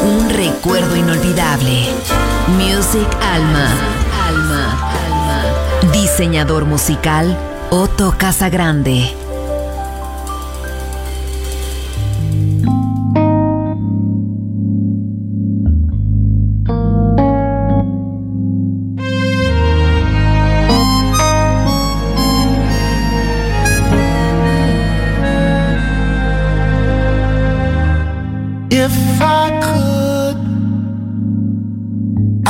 Un recuerdo inolvidable. Music Alma. Alma. Alma. Diseñador musical Otto Casagrande. If I could,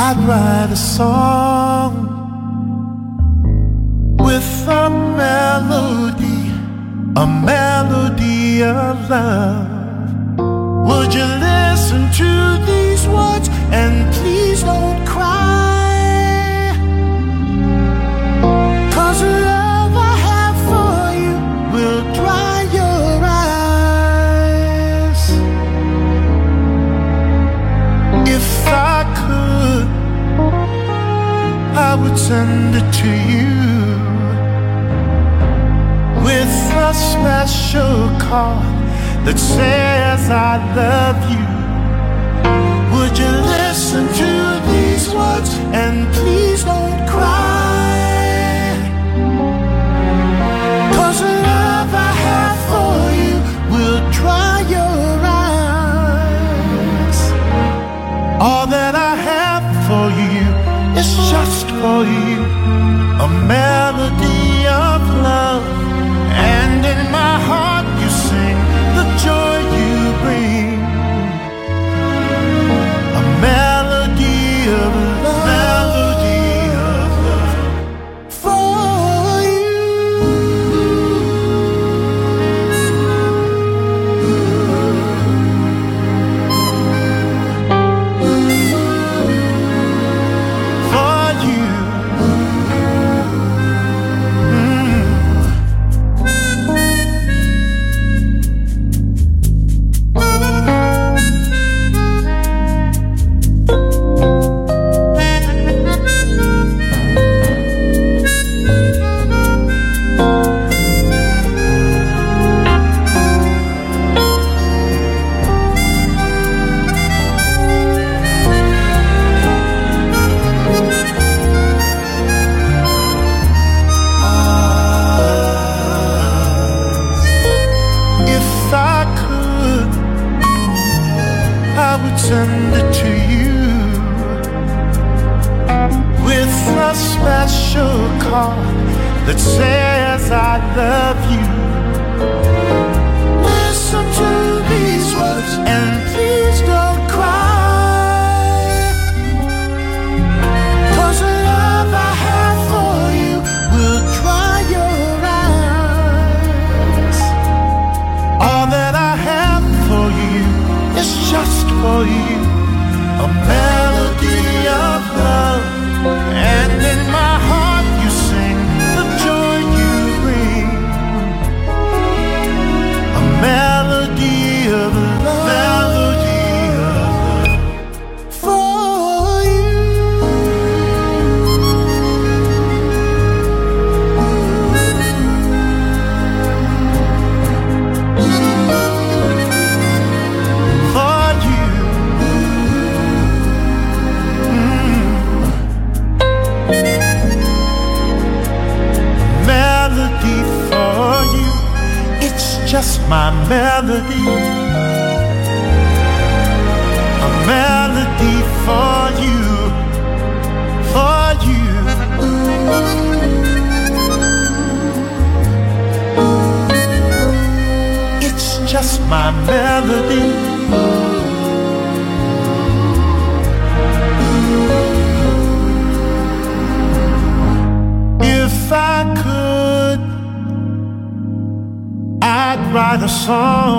I'd write a song with a melody, a melody of love. Would you listen to these words and please don't cry? Send it to you with a special card that says I love you. Would you listen to these words and please don't cry?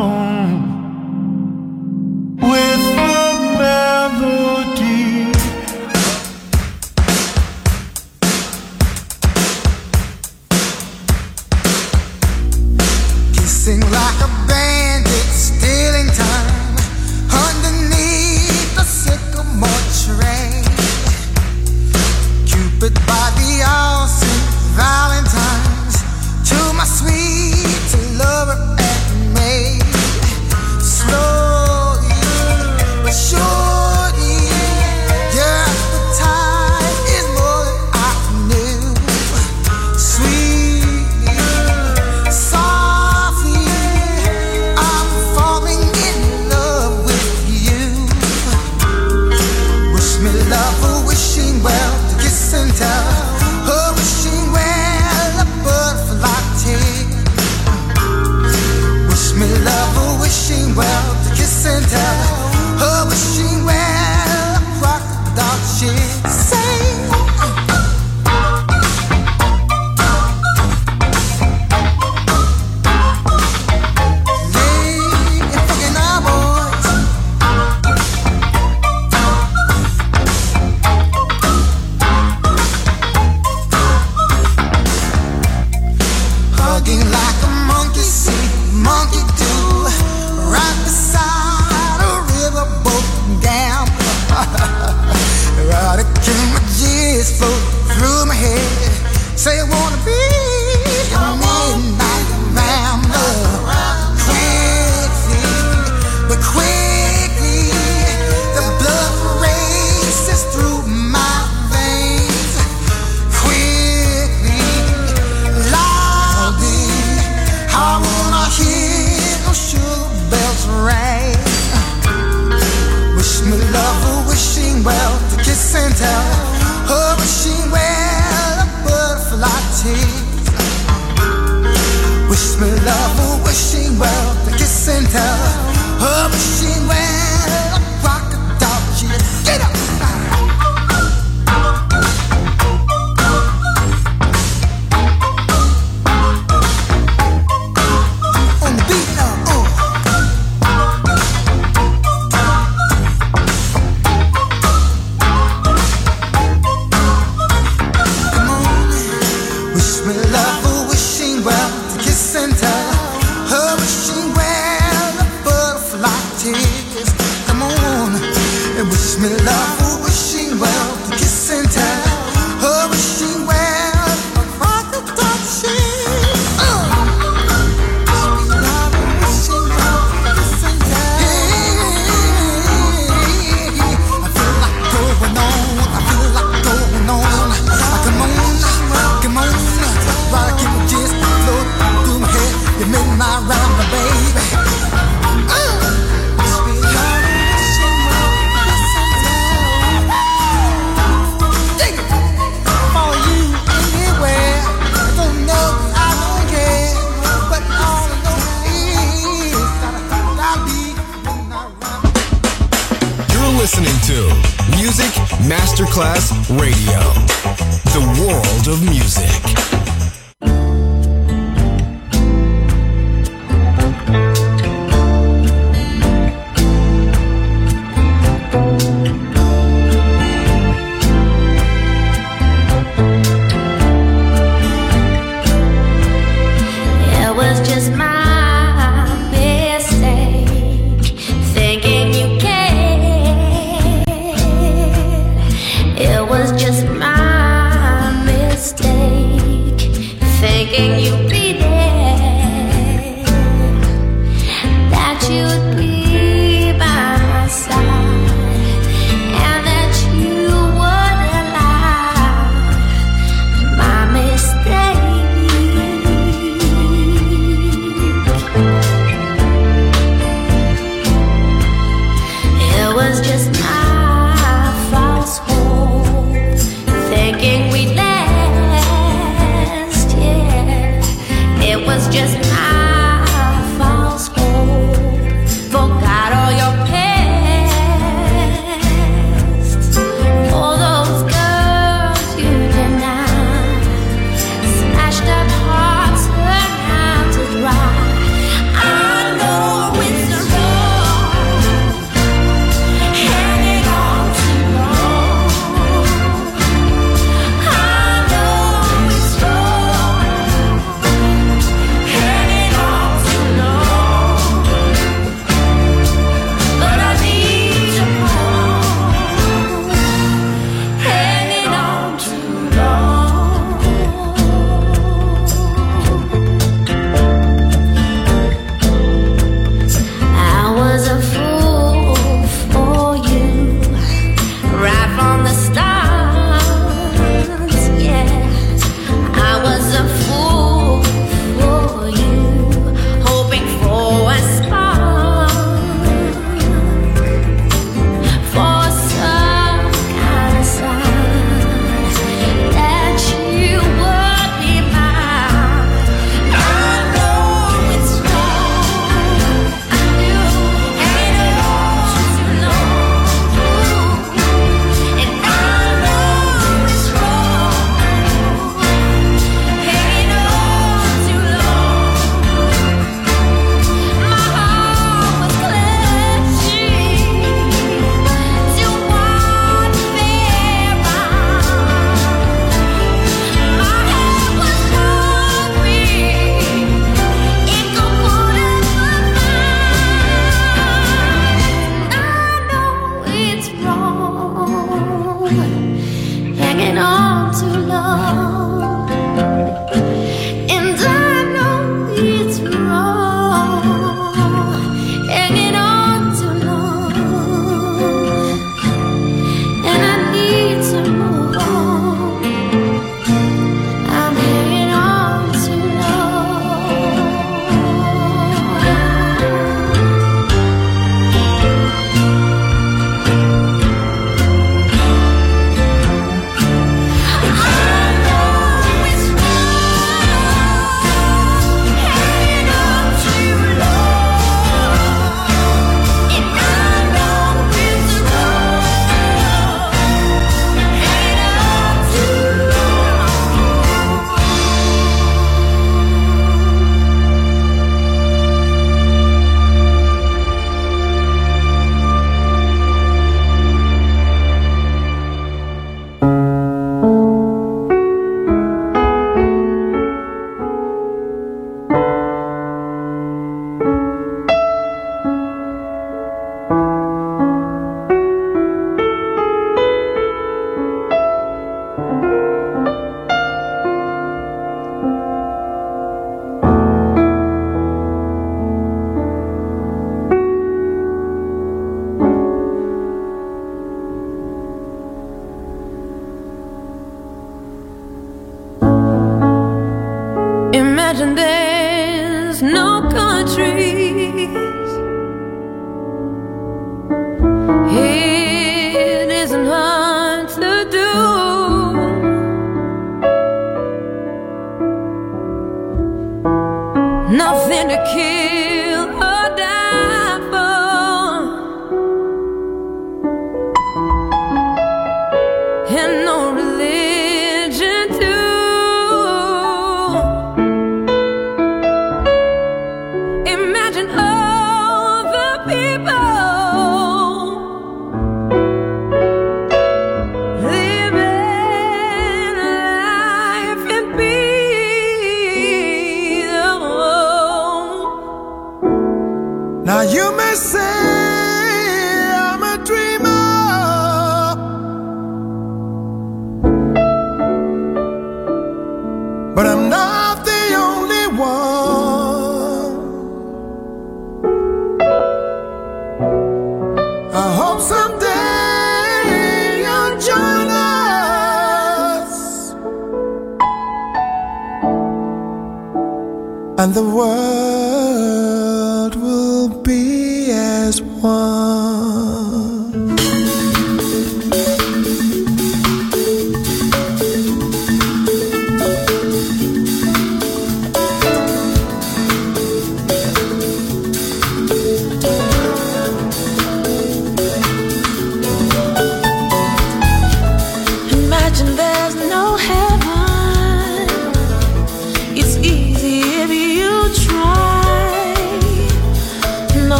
Song machine well to kiss and tell. Oh, wishing well, a butterfly tease. Wish me love, wishing well to kiss and tell. Oh, wishing well. Radio. You may say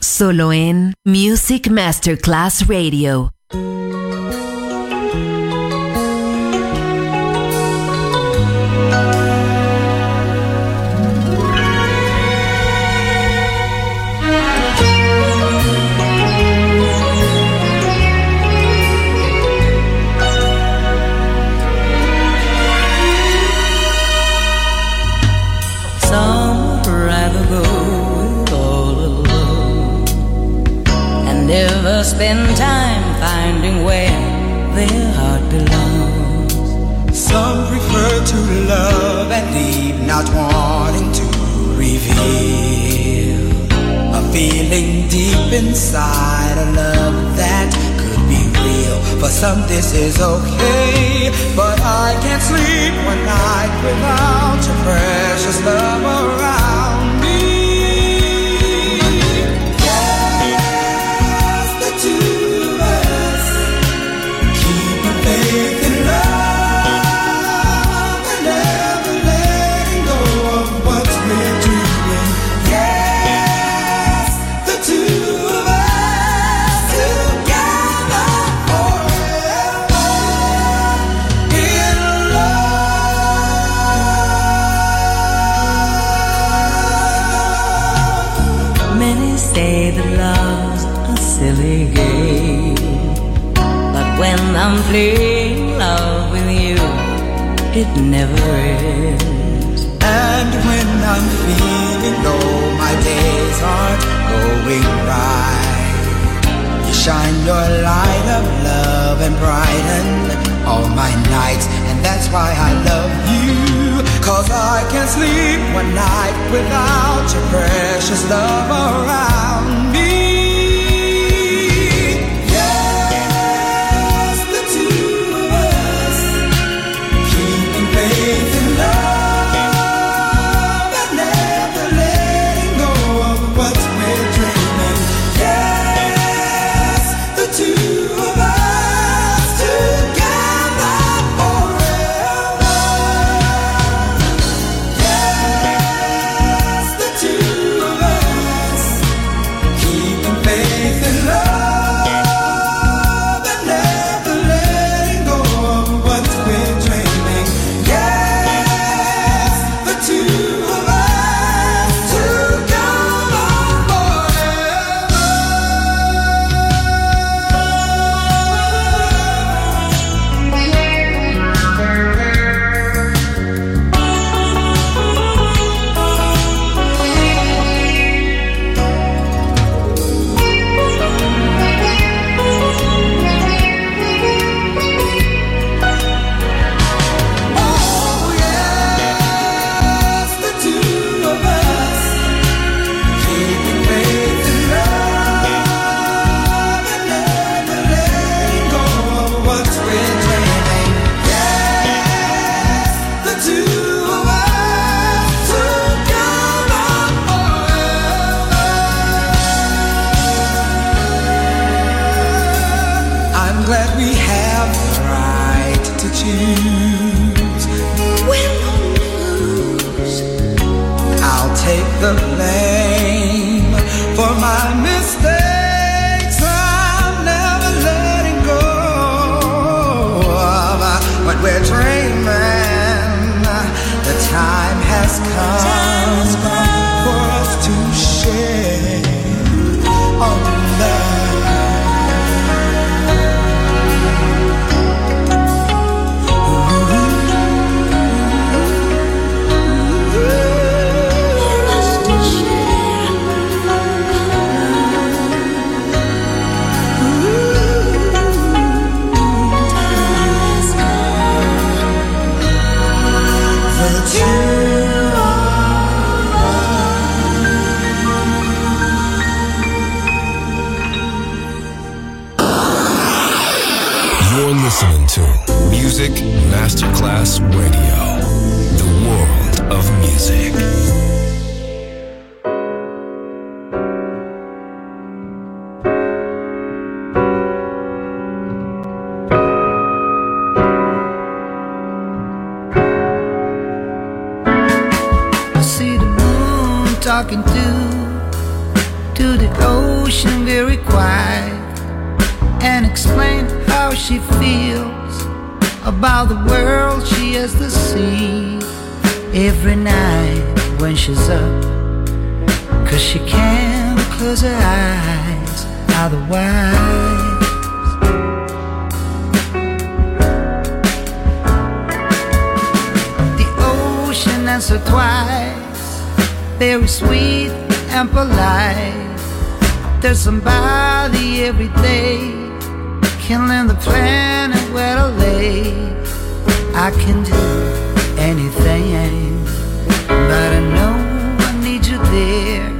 Solo en Music Masterclass Radio. Every night when she's up cause she can't close her eyes otherwise the ocean answered twice, very sweet and polite. There's somebody every day killing the planet where to lay. I can do anything, but I know I need you there.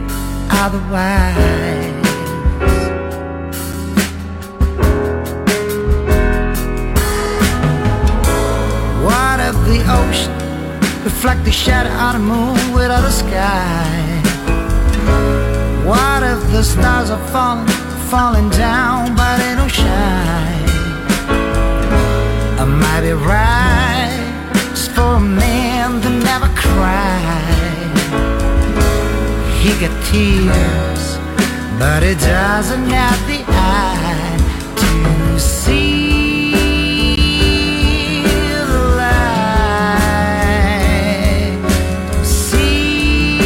Otherwise. What of the ocean reflect the shadow on the moon without a sky? What if the stars are falling, falling down, but they don't shine? I might be right Tears, but he doesn't have the eye to see the light. See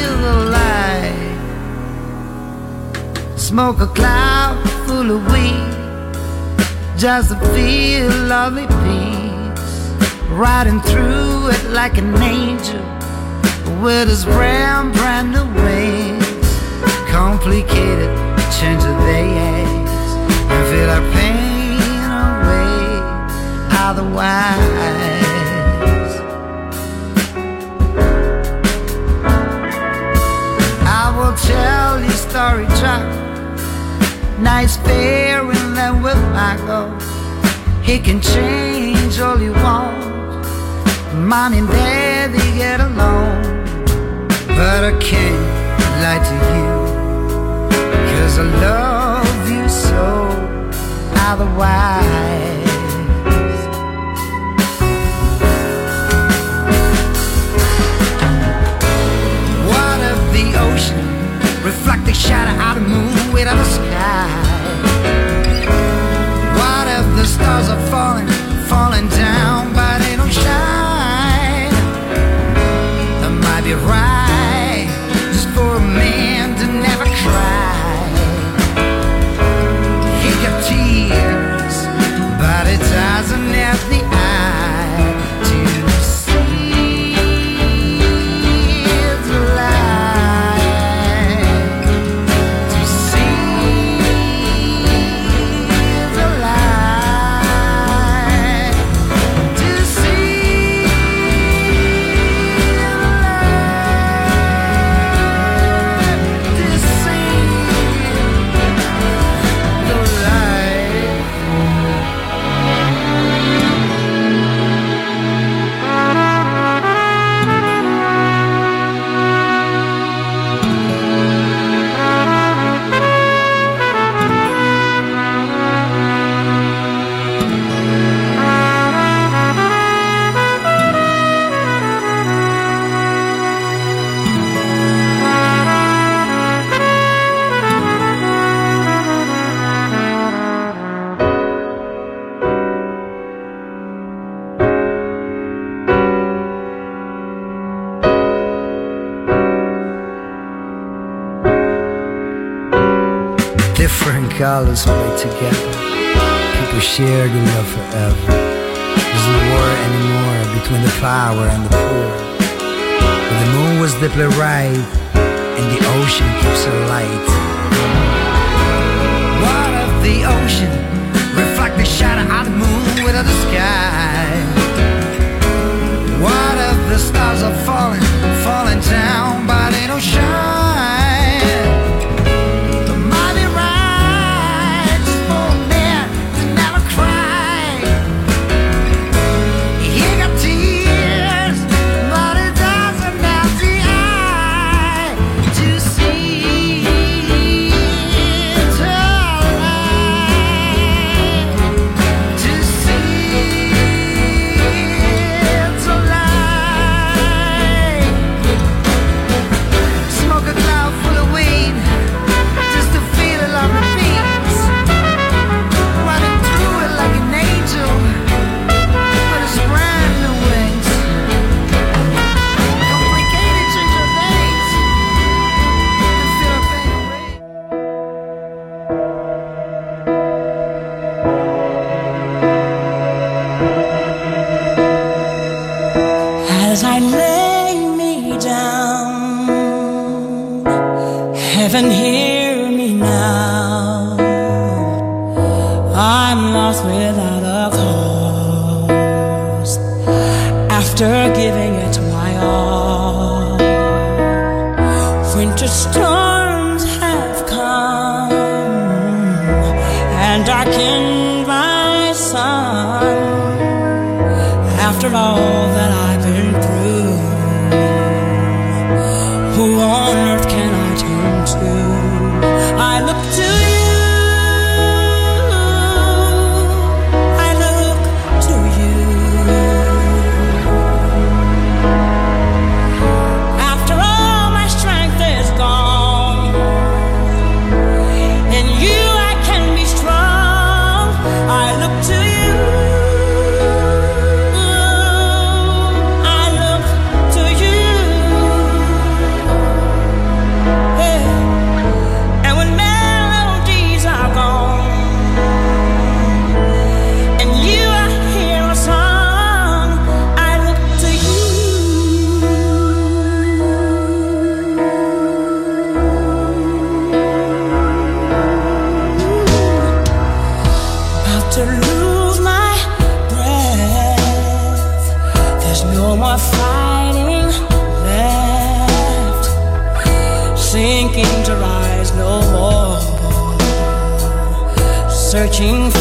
the light. Smoke a cloud full of weed just to feel lovely peace. Riding through it like an angel with his brand brand new wings. Complicated, change of days and feel our pain away. Otherwise. I will tell you story Chuck. Nice fair and then with Michael. He can change all you want. Mom and daddy get along. But I can't lie to you. Cause I love you so. Otherwise. What of the ocean reflect the shadow out of the moon without a sky? What if the stars are falling, falling down, but they don't shine? That might be right, together. People shared in love forever. There's no war anymore between the power and the poor. But the moon was deeply right, and the ocean keeps it light. Water of the ocean reflect the shadow of the moon with the sky. What if the stars are falling, falling down, but ain't no shine?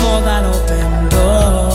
more than open door.